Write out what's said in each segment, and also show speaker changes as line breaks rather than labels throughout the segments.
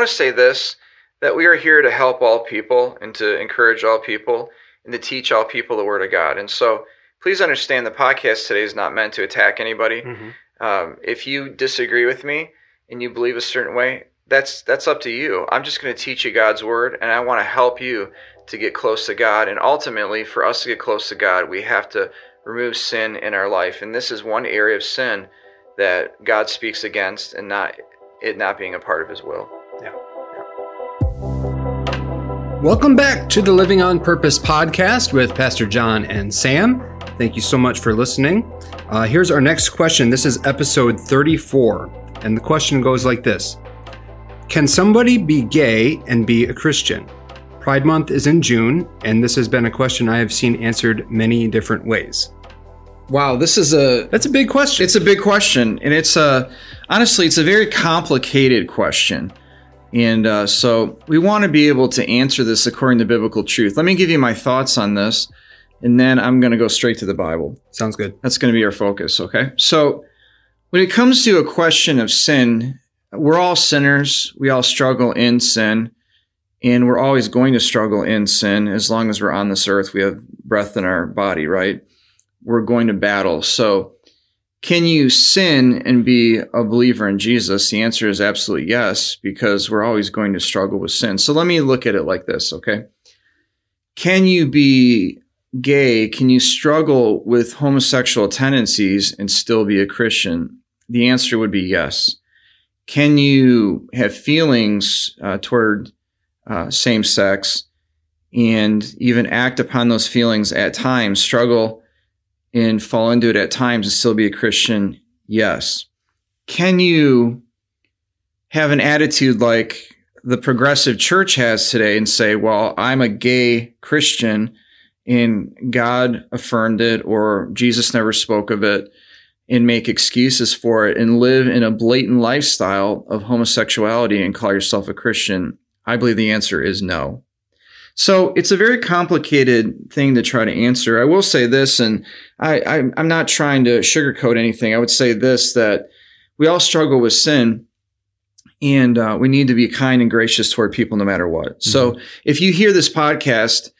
want to say this that we are here to help all people and to encourage all people and to teach all people the Word of God. And so please understand the podcast today is not meant to attack anybody. Mm-hmm. Um, if you disagree with me and you believe a certain way, that's that's up to you. I'm just going to teach you God's word, and I want to help you to get close to God. And ultimately, for us to get close to God, we have to remove sin in our life. And this is one area of sin that God speaks against, and not it not being a part of His will. Yeah.
Welcome back to the Living on Purpose podcast with Pastor John and Sam. Thank you so much for listening. Uh, here's our next question. This is episode 34. And the question goes like this Can somebody be gay and be a Christian? Pride Month is in June, and this has been a question I have seen answered many different ways.
Wow, this is a
that's a big question.
It's a big question, and it's a honestly, it's a very complicated question, and uh, so we want to be able to answer this according to biblical truth. Let me give you my thoughts on this, and then I'm going to go straight to the Bible.
Sounds good.
That's going to be our focus, okay? So, when it comes to a question of sin, we're all sinners. We all struggle in sin, and we're always going to struggle in sin as long as we're on this earth. We have breath in our body, right? We're going to battle. So, can you sin and be a believer in Jesus? The answer is absolutely yes, because we're always going to struggle with sin. So, let me look at it like this, okay? Can you be gay, can you struggle with homosexual tendencies and still be a Christian? The answer would be yes. Can you have feelings uh, toward uh, same sex and even act upon those feelings at times, struggle and fall into it at times and still be a Christian? Yes. Can you have an attitude like the progressive church has today and say, well, I'm a gay Christian and God affirmed it or Jesus never spoke of it and make excuses for it and live in a blatant lifestyle of homosexuality and call yourself a Christian? I believe the answer is no. So it's a very complicated thing to try to answer. I will say this, and I, I, am not trying to sugarcoat anything. I would say this that we all struggle with sin and uh, we need to be kind and gracious toward people no matter what. Mm-hmm. So if you hear this podcast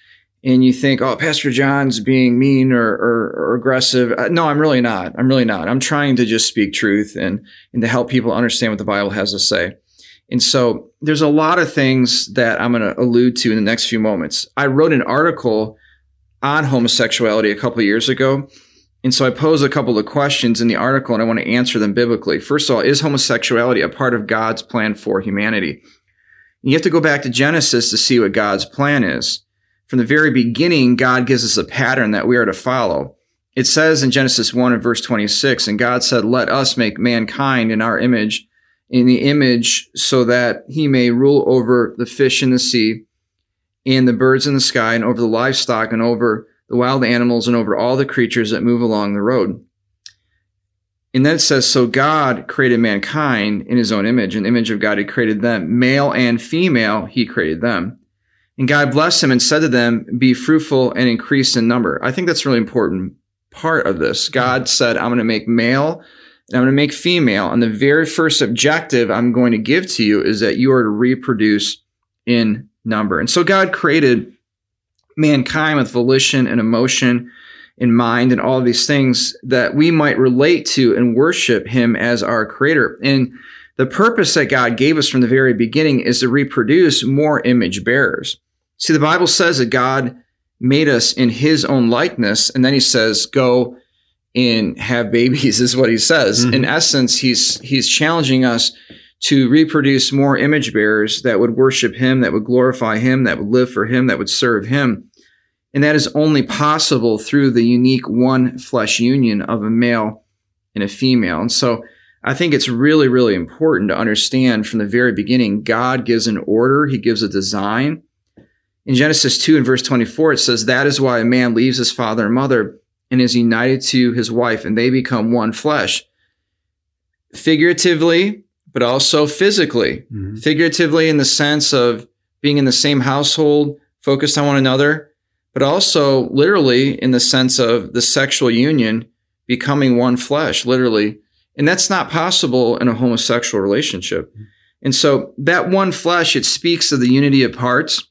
and you think, oh, Pastor John's being mean or, or, or aggressive. Uh, no, I'm really not. I'm really not. I'm trying to just speak truth and, and to help people understand what the Bible has to say. And so there's a lot of things that I'm going to allude to in the next few moments. I wrote an article on homosexuality a couple years ago. And so I pose a couple of questions in the article and I want to answer them biblically. First of all, is homosexuality a part of God's plan for humanity? You have to go back to Genesis to see what God's plan is from the very beginning, God gives us a pattern that we are to follow. It says in Genesis 1 and verse 26, and God said, Let us make mankind in our image, in the image, so that he may rule over the fish in the sea, and the birds in the sky, and over the livestock, and over the wild animals, and over all the creatures that move along the road. And then it says, So God created mankind in his own image. In the image of God, he created them. Male and female, he created them. And God blessed them and said to them, Be fruitful and increase in number. I think that's a really important part of this. God said, I'm going to make male and I'm going to make female. And the very first objective I'm going to give to you is that you are to reproduce in number. And so God created mankind with volition and emotion in mind and all these things that we might relate to and worship him as our creator. And the purpose that God gave us from the very beginning is to reproduce more image bearers. See, the Bible says that God made us in his own likeness. And then he says, go and have babies is what he says. Mm-hmm. In essence, he's, he's challenging us to reproduce more image bearers that would worship him, that would glorify him, that would live for him, that would serve him. And that is only possible through the unique one flesh union of a male and a female. And so I think it's really, really important to understand from the very beginning, God gives an order. He gives a design. In Genesis 2 and verse 24, it says, That is why a man leaves his father and mother and is united to his wife, and they become one flesh. Figuratively, but also physically. Mm-hmm. Figuratively, in the sense of being in the same household, focused on one another, but also literally in the sense of the sexual union becoming one flesh, literally. And that's not possible in a homosexual relationship. Mm-hmm. And so that one flesh, it speaks of the unity of parts.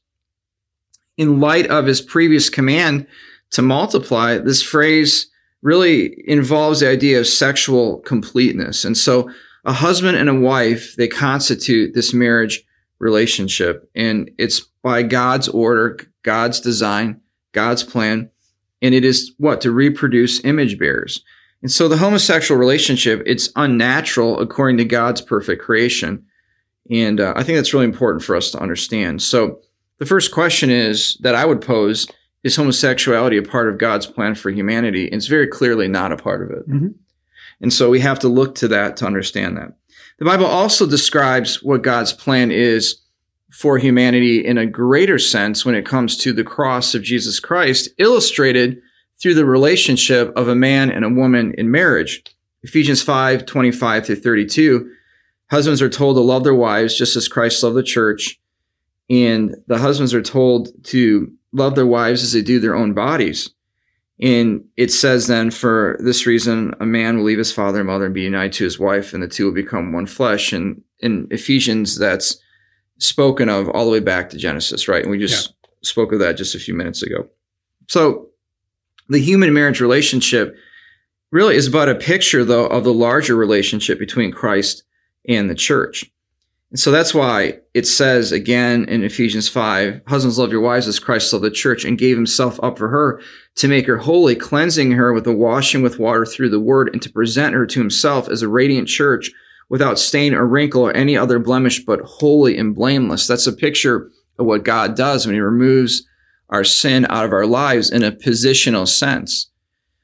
In light of his previous command to multiply, this phrase really involves the idea of sexual completeness. And so a husband and a wife, they constitute this marriage relationship. And it's by God's order, God's design, God's plan. And it is what? To reproduce image bearers. And so the homosexual relationship, it's unnatural according to God's perfect creation. And uh, I think that's really important for us to understand. So the first question is that I would pose is homosexuality a part of God's plan for humanity? And it's very clearly not a part of it. Mm-hmm. And so we have to look to that to understand that. The Bible also describes what God's plan is for humanity in a greater sense when it comes to the cross of Jesus Christ, illustrated through the relationship of a man and a woman in marriage. Ephesians 5 25 through 32. Husbands are told to love their wives just as Christ loved the church. And the husbands are told to love their wives as they do their own bodies. And it says then, for this reason, a man will leave his father and mother and be united to his wife, and the two will become one flesh. And in Ephesians, that's spoken of all the way back to Genesis, right? And we just yeah. spoke of that just a few minutes ago. So the human marriage relationship really is but a picture, though, of the larger relationship between Christ and the church. And so that's why it says again in Ephesians 5 Husbands, love your wives as Christ loved the church and gave himself up for her to make her holy, cleansing her with the washing with water through the word, and to present her to himself as a radiant church without stain or wrinkle or any other blemish, but holy and blameless. That's a picture of what God does when he removes our sin out of our lives in a positional sense.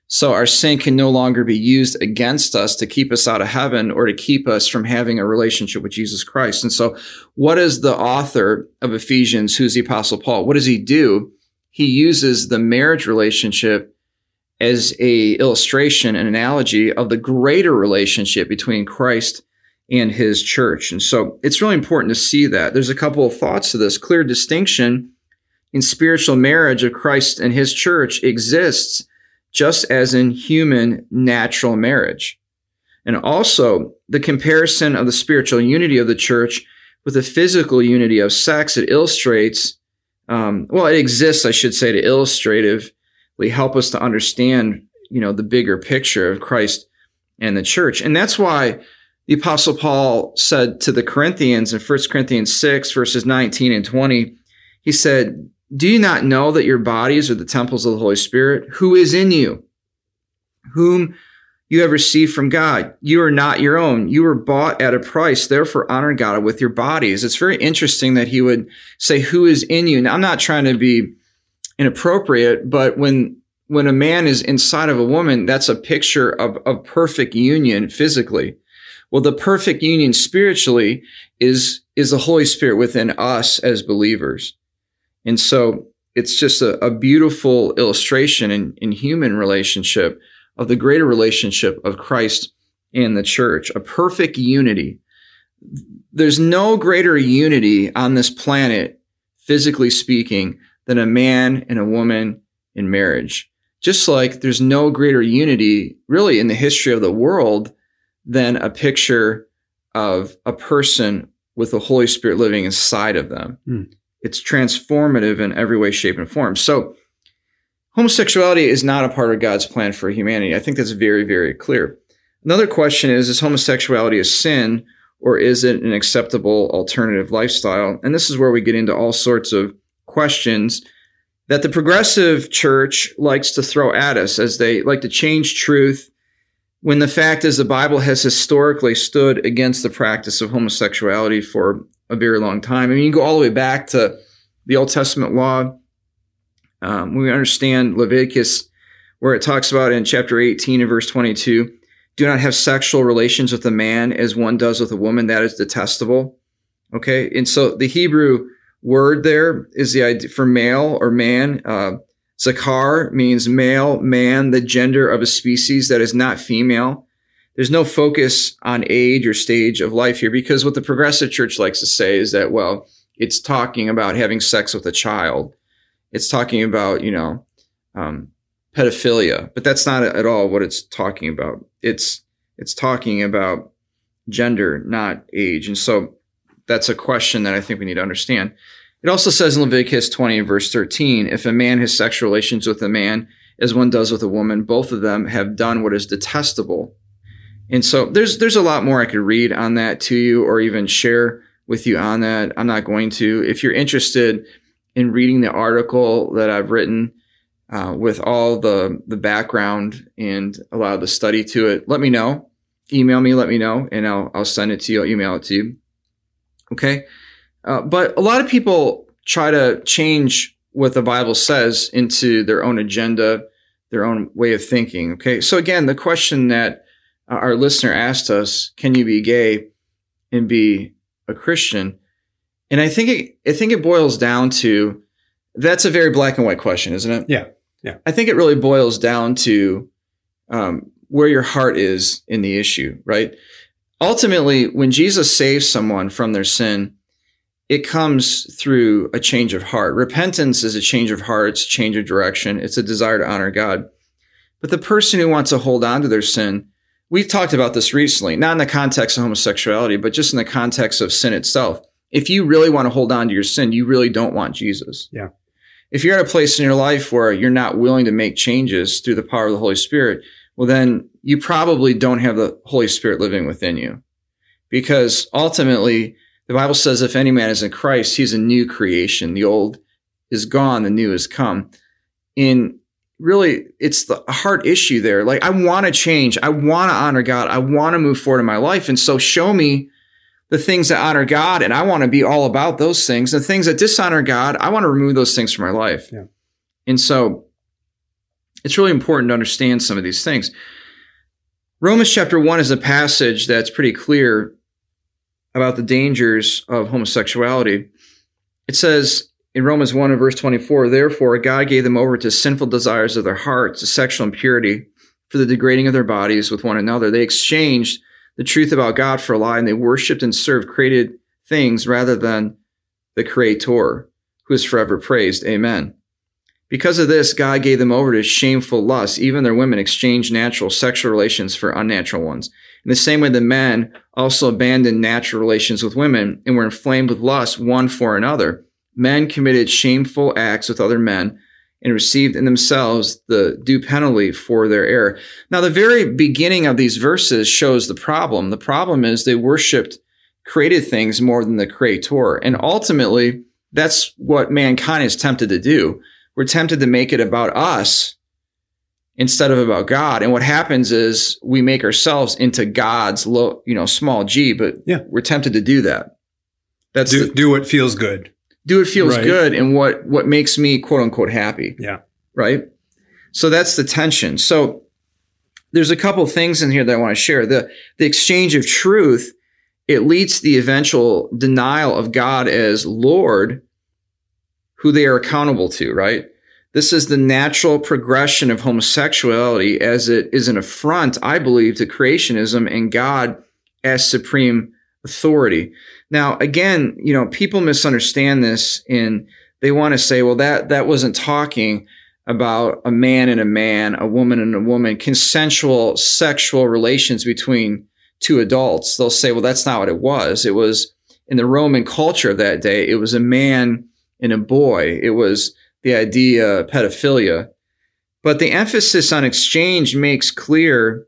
So our sin can no longer be used against us to keep us out of heaven or to keep us from having a relationship with Jesus Christ. And so what is the author of Ephesians, who's the apostle Paul? What does he do? He uses the marriage relationship as a illustration, an analogy of the greater relationship between Christ and his church. And so it's really important to see that. There's a couple of thoughts to this. Clear distinction in spiritual marriage of Christ and his church exists just as in human natural marriage. And also the comparison of the spiritual unity of the church with the physical unity of sex, it illustrates, um, well, it exists, I should say, to illustratively help us to understand, you know, the bigger picture of Christ and the church. And that's why the apostle Paul said to the Corinthians in 1 Corinthians 6 verses 19 and 20, he said, do you not know that your bodies are the temples of the Holy Spirit who is in you, whom you have received from God? You are not your own. You were bought at a price. Therefore, honor God with your bodies. It's very interesting that he would say, who is in you? Now, I'm not trying to be inappropriate, but when when a man is inside of a woman, that's a picture of, of perfect union physically. Well, the perfect union spiritually is, is the Holy Spirit within us as believers. And so it's just a, a beautiful illustration in, in human relationship of the greater relationship of Christ and the church, a perfect unity. There's no greater unity on this planet, physically speaking, than a man and a woman in marriage. Just like there's no greater unity really in the history of the world than a picture of a person with the Holy Spirit living inside of them. Mm. It's transformative in every way, shape, and form. So, homosexuality is not a part of God's plan for humanity. I think that's very, very clear. Another question is Is homosexuality a sin or is it an acceptable alternative lifestyle? And this is where we get into all sorts of questions that the progressive church likes to throw at us as they like to change truth when the fact is the Bible has historically stood against the practice of homosexuality for a very long time. I mean, you go all the way back to the Old Testament law. Um, we understand Leviticus, where it talks about in chapter 18 and verse 22 do not have sexual relations with a man as one does with a woman. That is detestable. Okay. And so the Hebrew word there is the idea for male or man. Uh, Zakar means male, man, the gender of a species that is not female there's no focus on age or stage of life here because what the progressive church likes to say is that, well, it's talking about having sex with a child. It's talking about, you know, um, pedophilia, but that's not at all what it's talking about. It's, it's talking about gender, not age. And so that's a question that I think we need to understand. It also says in Leviticus 20, verse 13, if a man has sexual relations with a man as one does with a woman, both of them have done what is detestable. And so there's there's a lot more I could read on that to you or even share with you on that. I'm not going to. If you're interested in reading the article that I've written uh, with all the the background and a lot of the study to it, let me know. Email me, let me know, and I'll I'll send it to you. I'll email it to you. Okay, uh, but a lot of people try to change what the Bible says into their own agenda, their own way of thinking. Okay, so again, the question that our listener asked us, "Can you be gay and be a Christian?" And I think it, I think it boils down to that's a very black and white question, isn't it?
Yeah, yeah.
I think it really boils down to um, where your heart is in the issue, right? Ultimately, when Jesus saves someone from their sin, it comes through a change of heart. Repentance is a change of heart, it's a change of direction, it's a desire to honor God. But the person who wants to hold on to their sin, we've talked about this recently, not in the context of homosexuality, but just in the context of sin itself. If you really want to hold on to your sin, you really don't want Jesus.
Yeah.
If you're at a place in your life where you're not willing to make changes through the power of the Holy Spirit, well, then you probably don't have the Holy Spirit living within you. Because ultimately, the Bible says if any man is in Christ, he's a new creation. The old is gone, the new has come. In really, it's the heart issue there. Like, I want to change. I want to honor God. I want to move forward in my life. And so show me the things that honor God, and I want to be all about those things. The things that dishonor God, I want to remove those things from my life.
Yeah.
And so it's really important to understand some of these things. Romans chapter 1 is a passage that's pretty clear about the dangers of homosexuality. It says in Romans 1 and verse 24, therefore God gave them over to sinful desires of their hearts, to sexual impurity, for the degrading of their bodies with one another. They exchanged the truth about God for a lie, and they worshiped and served created things rather than the Creator, who is forever praised. Amen. Because of this, God gave them over to shameful lusts. Even their women exchanged natural sexual relations for unnatural ones. In the same way, the men also abandoned natural relations with women and were inflamed with lust one for another. Men committed shameful acts with other men and received in themselves the due penalty for their error. Now, the very beginning of these verses shows the problem. The problem is they worshiped created things more than the creator. And ultimately, that's what mankind is tempted to do we're tempted to make it about us instead of about God. And what happens is we make ourselves into God's low, you know, small g, but
yeah.
we're tempted to do that.
That's do, the, do what feels good.
Do what feels right. good and what what makes me quote unquote happy.
Yeah.
Right? So that's the tension. So there's a couple things in here that I want to share. The the exchange of truth, it leads to the eventual denial of God as Lord who they are accountable to, right? This is the natural progression of homosexuality as it is an affront, I believe, to creationism and God as supreme authority. Now, again, you know, people misunderstand this and they want to say, well, that, that wasn't talking about a man and a man, a woman and a woman, consensual sexual relations between two adults. They'll say, well, that's not what it was. It was in the Roman culture of that day, it was a man and a boy. It was the idea of pedophilia. But the emphasis on exchange makes clear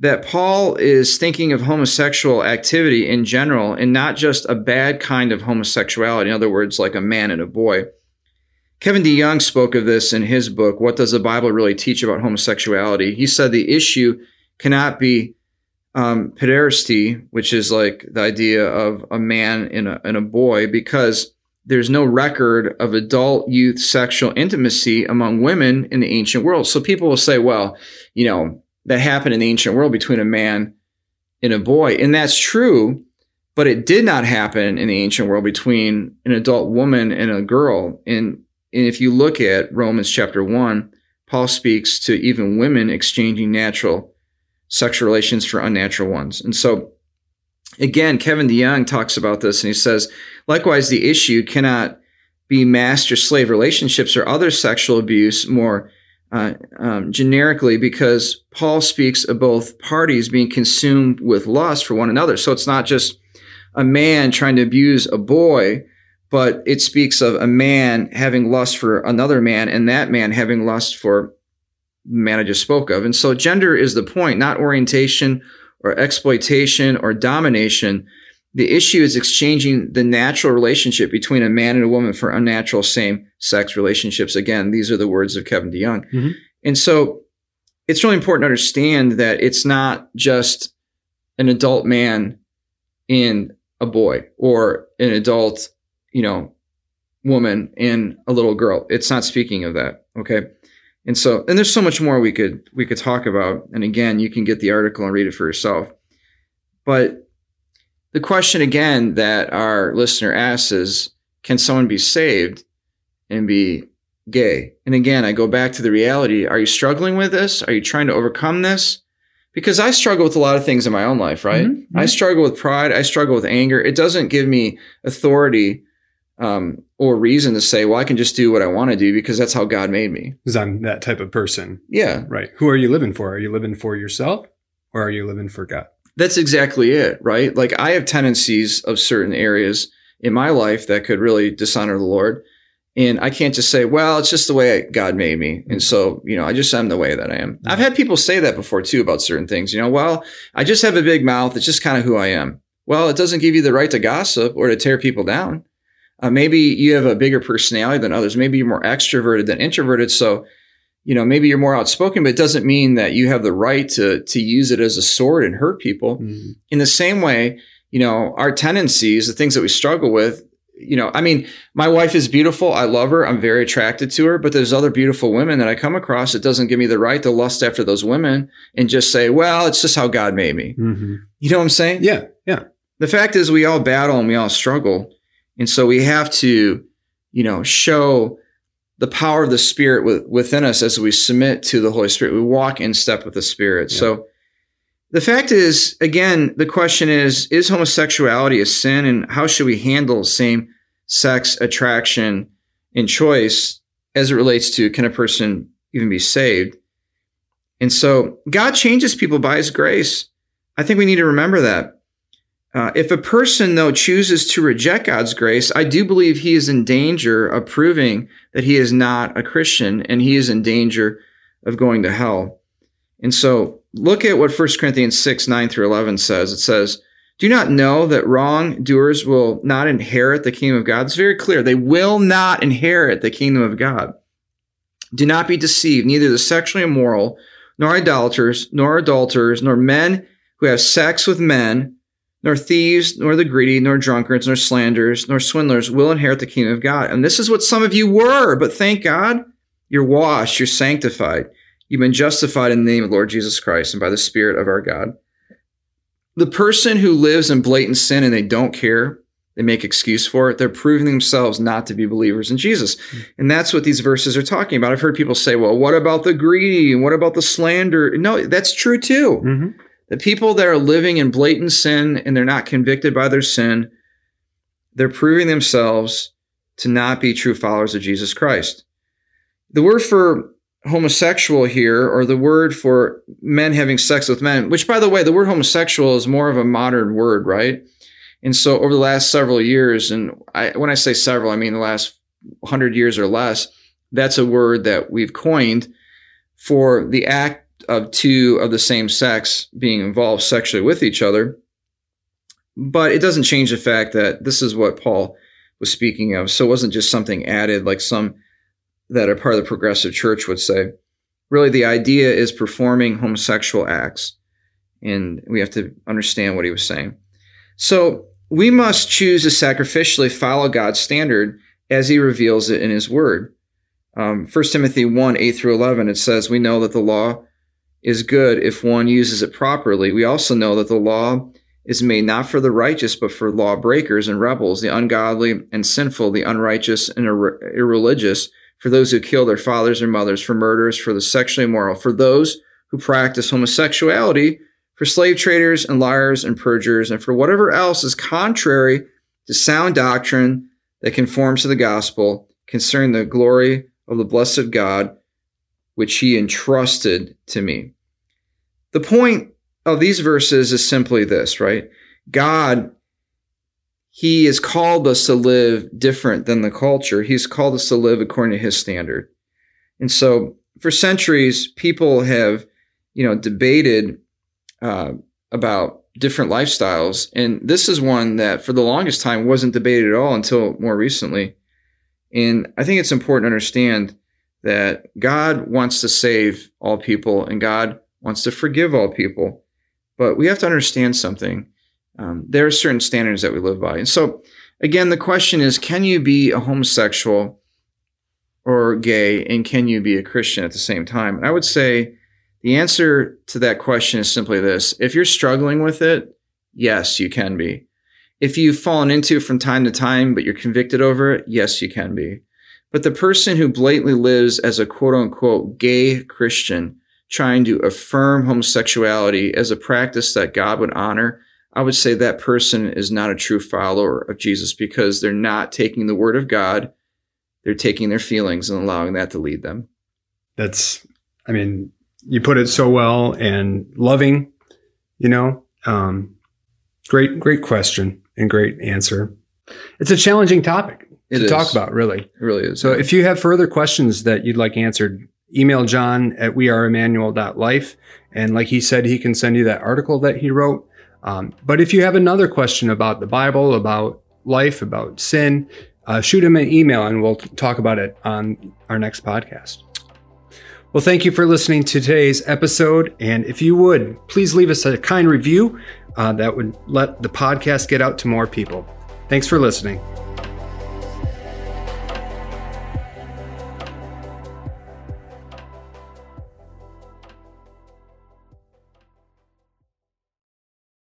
that Paul is thinking of homosexual activity in general and not just a bad kind of homosexuality. In other words, like a man and a boy. Kevin DeYoung spoke of this in his book, What Does the Bible Really Teach About Homosexuality? He said the issue cannot be um, pederasty, which is like the idea of a man and a, and a boy, because there's no record of adult youth sexual intimacy among women in the ancient world. So people will say, well, you know, that happened in the ancient world between a man and a boy. And that's true, but it did not happen in the ancient world between an adult woman and a girl. And, and if you look at Romans chapter 1, Paul speaks to even women exchanging natural sexual relations for unnatural ones. And so again, Kevin DeYoung talks about this and he says, likewise, the issue cannot be master slave relationships or other sexual abuse more uh, um, generically because Paul speaks of both parties being consumed with lust for one another. So it's not just a man trying to abuse a boy, but it speaks of a man having lust for another man and that man having lust for the man I just spoke of. And so gender is the point, not orientation or exploitation or domination. The issue is exchanging the natural relationship between a man and a woman for unnatural same sex relationships. Again, these are the words of Kevin DeYoung. Mm-hmm. And so it's really important to understand that it's not just an adult man in a boy or an adult, you know, woman in a little girl. It's not speaking of that. Okay. And so, and there's so much more we could we could talk about. And again, you can get the article and read it for yourself. But the question again that our listener asks is, can someone be saved and be gay? And again, I go back to the reality. Are you struggling with this? Are you trying to overcome this? Because I struggle with a lot of things in my own life, right? Mm-hmm. I struggle with pride. I struggle with anger. It doesn't give me authority um, or reason to say, well, I can just do what I want to do because that's how God made me.
Because I'm that type of person.
Yeah.
Right. Who are you living for? Are you living for yourself or are you living for God?
That's exactly it, right? Like I have tendencies of certain areas in my life that could really dishonor the Lord. And I can't just say, well, it's just the way God made me. And so, you know, I just am the way that I am. I've had people say that before too about certain things. You know, well, I just have a big mouth. It's just kind of who I am. Well, it doesn't give you the right to gossip or to tear people down. Uh, maybe you have a bigger personality than others. Maybe you're more extroverted than introverted. So, you know, maybe you're more outspoken, but it doesn't mean that you have the right to to use it as a sword and hurt people. Mm-hmm. In the same way, you know, our tendencies, the things that we struggle with, you know, I mean, my wife is beautiful. I love her. I'm very attracted to her, but there's other beautiful women that I come across. It doesn't give me the right to lust after those women and just say, well, it's just how God made me. Mm-hmm. You know what I'm saying?
Yeah. Yeah.
The fact is we all battle and we all struggle. And so we have to, you know, show the power of the Spirit within us as we submit to the Holy Spirit. We walk in step with the Spirit. Yeah. So the fact is, again, the question is is homosexuality a sin and how should we handle same sex attraction and choice as it relates to can a person even be saved? And so God changes people by his grace. I think we need to remember that. Uh, if a person, though, chooses to reject God's grace, I do believe he is in danger of proving that he is not a Christian and he is in danger of going to hell. And so look at what 1 Corinthians 6, 9 through 11 says. It says, Do not know that wrongdoers will not inherit the kingdom of God? It's very clear. They will not inherit the kingdom of God. Do not be deceived. Neither the sexually immoral, nor idolaters, nor adulterers, nor men who have sex with men, nor thieves, nor the greedy, nor drunkards, nor slanderers, nor swindlers will inherit the kingdom of God. And this is what some of you were, but thank God you're washed, you're sanctified, you've been justified in the name of Lord Jesus Christ and by the Spirit of our God. The person who lives in blatant sin and they don't care, they make excuse for it, they're proving themselves not to be believers in Jesus. And that's what these verses are talking about. I've heard people say, well, what about the greedy? And what about the slander? No, that's true too. Mm-hmm. The people that are living in blatant sin and they're not convicted by their sin, they're proving themselves to not be true followers of Jesus Christ. The word for homosexual here, or the word for men having sex with men, which by the way, the word homosexual is more of a modern word, right? And so over the last several years, and I, when I say several, I mean the last hundred years or less, that's a word that we've coined for the act of two of the same sex being involved sexually with each other. But it doesn't change the fact that this is what Paul was speaking of. So it wasn't just something added like some that are part of the progressive church would say. Really, the idea is performing homosexual acts. And we have to understand what he was saying. So we must choose to sacrificially follow God's standard as he reveals it in his word. Um, 1 Timothy 1 8 through 11, it says, We know that the law is good if one uses it properly. We also know that the law is made not for the righteous, but for lawbreakers and rebels, the ungodly and sinful, the unrighteous and ir- irreligious, for those who kill their fathers and mothers, for murderers, for the sexually immoral, for those who practice homosexuality, for slave traders and liars and perjurers, and for whatever else is contrary to sound doctrine that conforms to the gospel concerning the glory of the blessed God which he entrusted to me. The point of these verses is simply this, right? God he has called us to live different than the culture. He's called us to live according to his standard. And so for centuries, people have, you know, debated uh, about different lifestyles. And this is one that for the longest time wasn't debated at all until more recently. And I think it's important to understand that God wants to save all people and God wants to forgive all people. But we have to understand something. Um, there are certain standards that we live by. And so, again, the question is can you be a homosexual or gay, and can you be a Christian at the same time? And I would say the answer to that question is simply this if you're struggling with it, yes, you can be. If you've fallen into it from time to time, but you're convicted over it, yes, you can be. But the person who blatantly lives as a quote unquote gay Christian, trying to affirm homosexuality as a practice that God would honor, I would say that person is not a true follower of Jesus because they're not taking the word of God. They're taking their feelings and allowing that to lead them.
That's, I mean, you put it so well and loving, you know, um, great, great question and great answer. It's a challenging topic
It
to
is.
talk about, really.
It really is.
So if you have further questions that you'd like answered, email John at weareemmanuel.life. And like he said, he can send you that article that he wrote. Um, but if you have another question about the Bible, about life, about sin, uh, shoot him an email and we'll talk about it on our next podcast. Well, thank you for listening to today's episode. And if you would, please leave us a kind review uh, that would let the podcast get out to more people. Thanks for listening.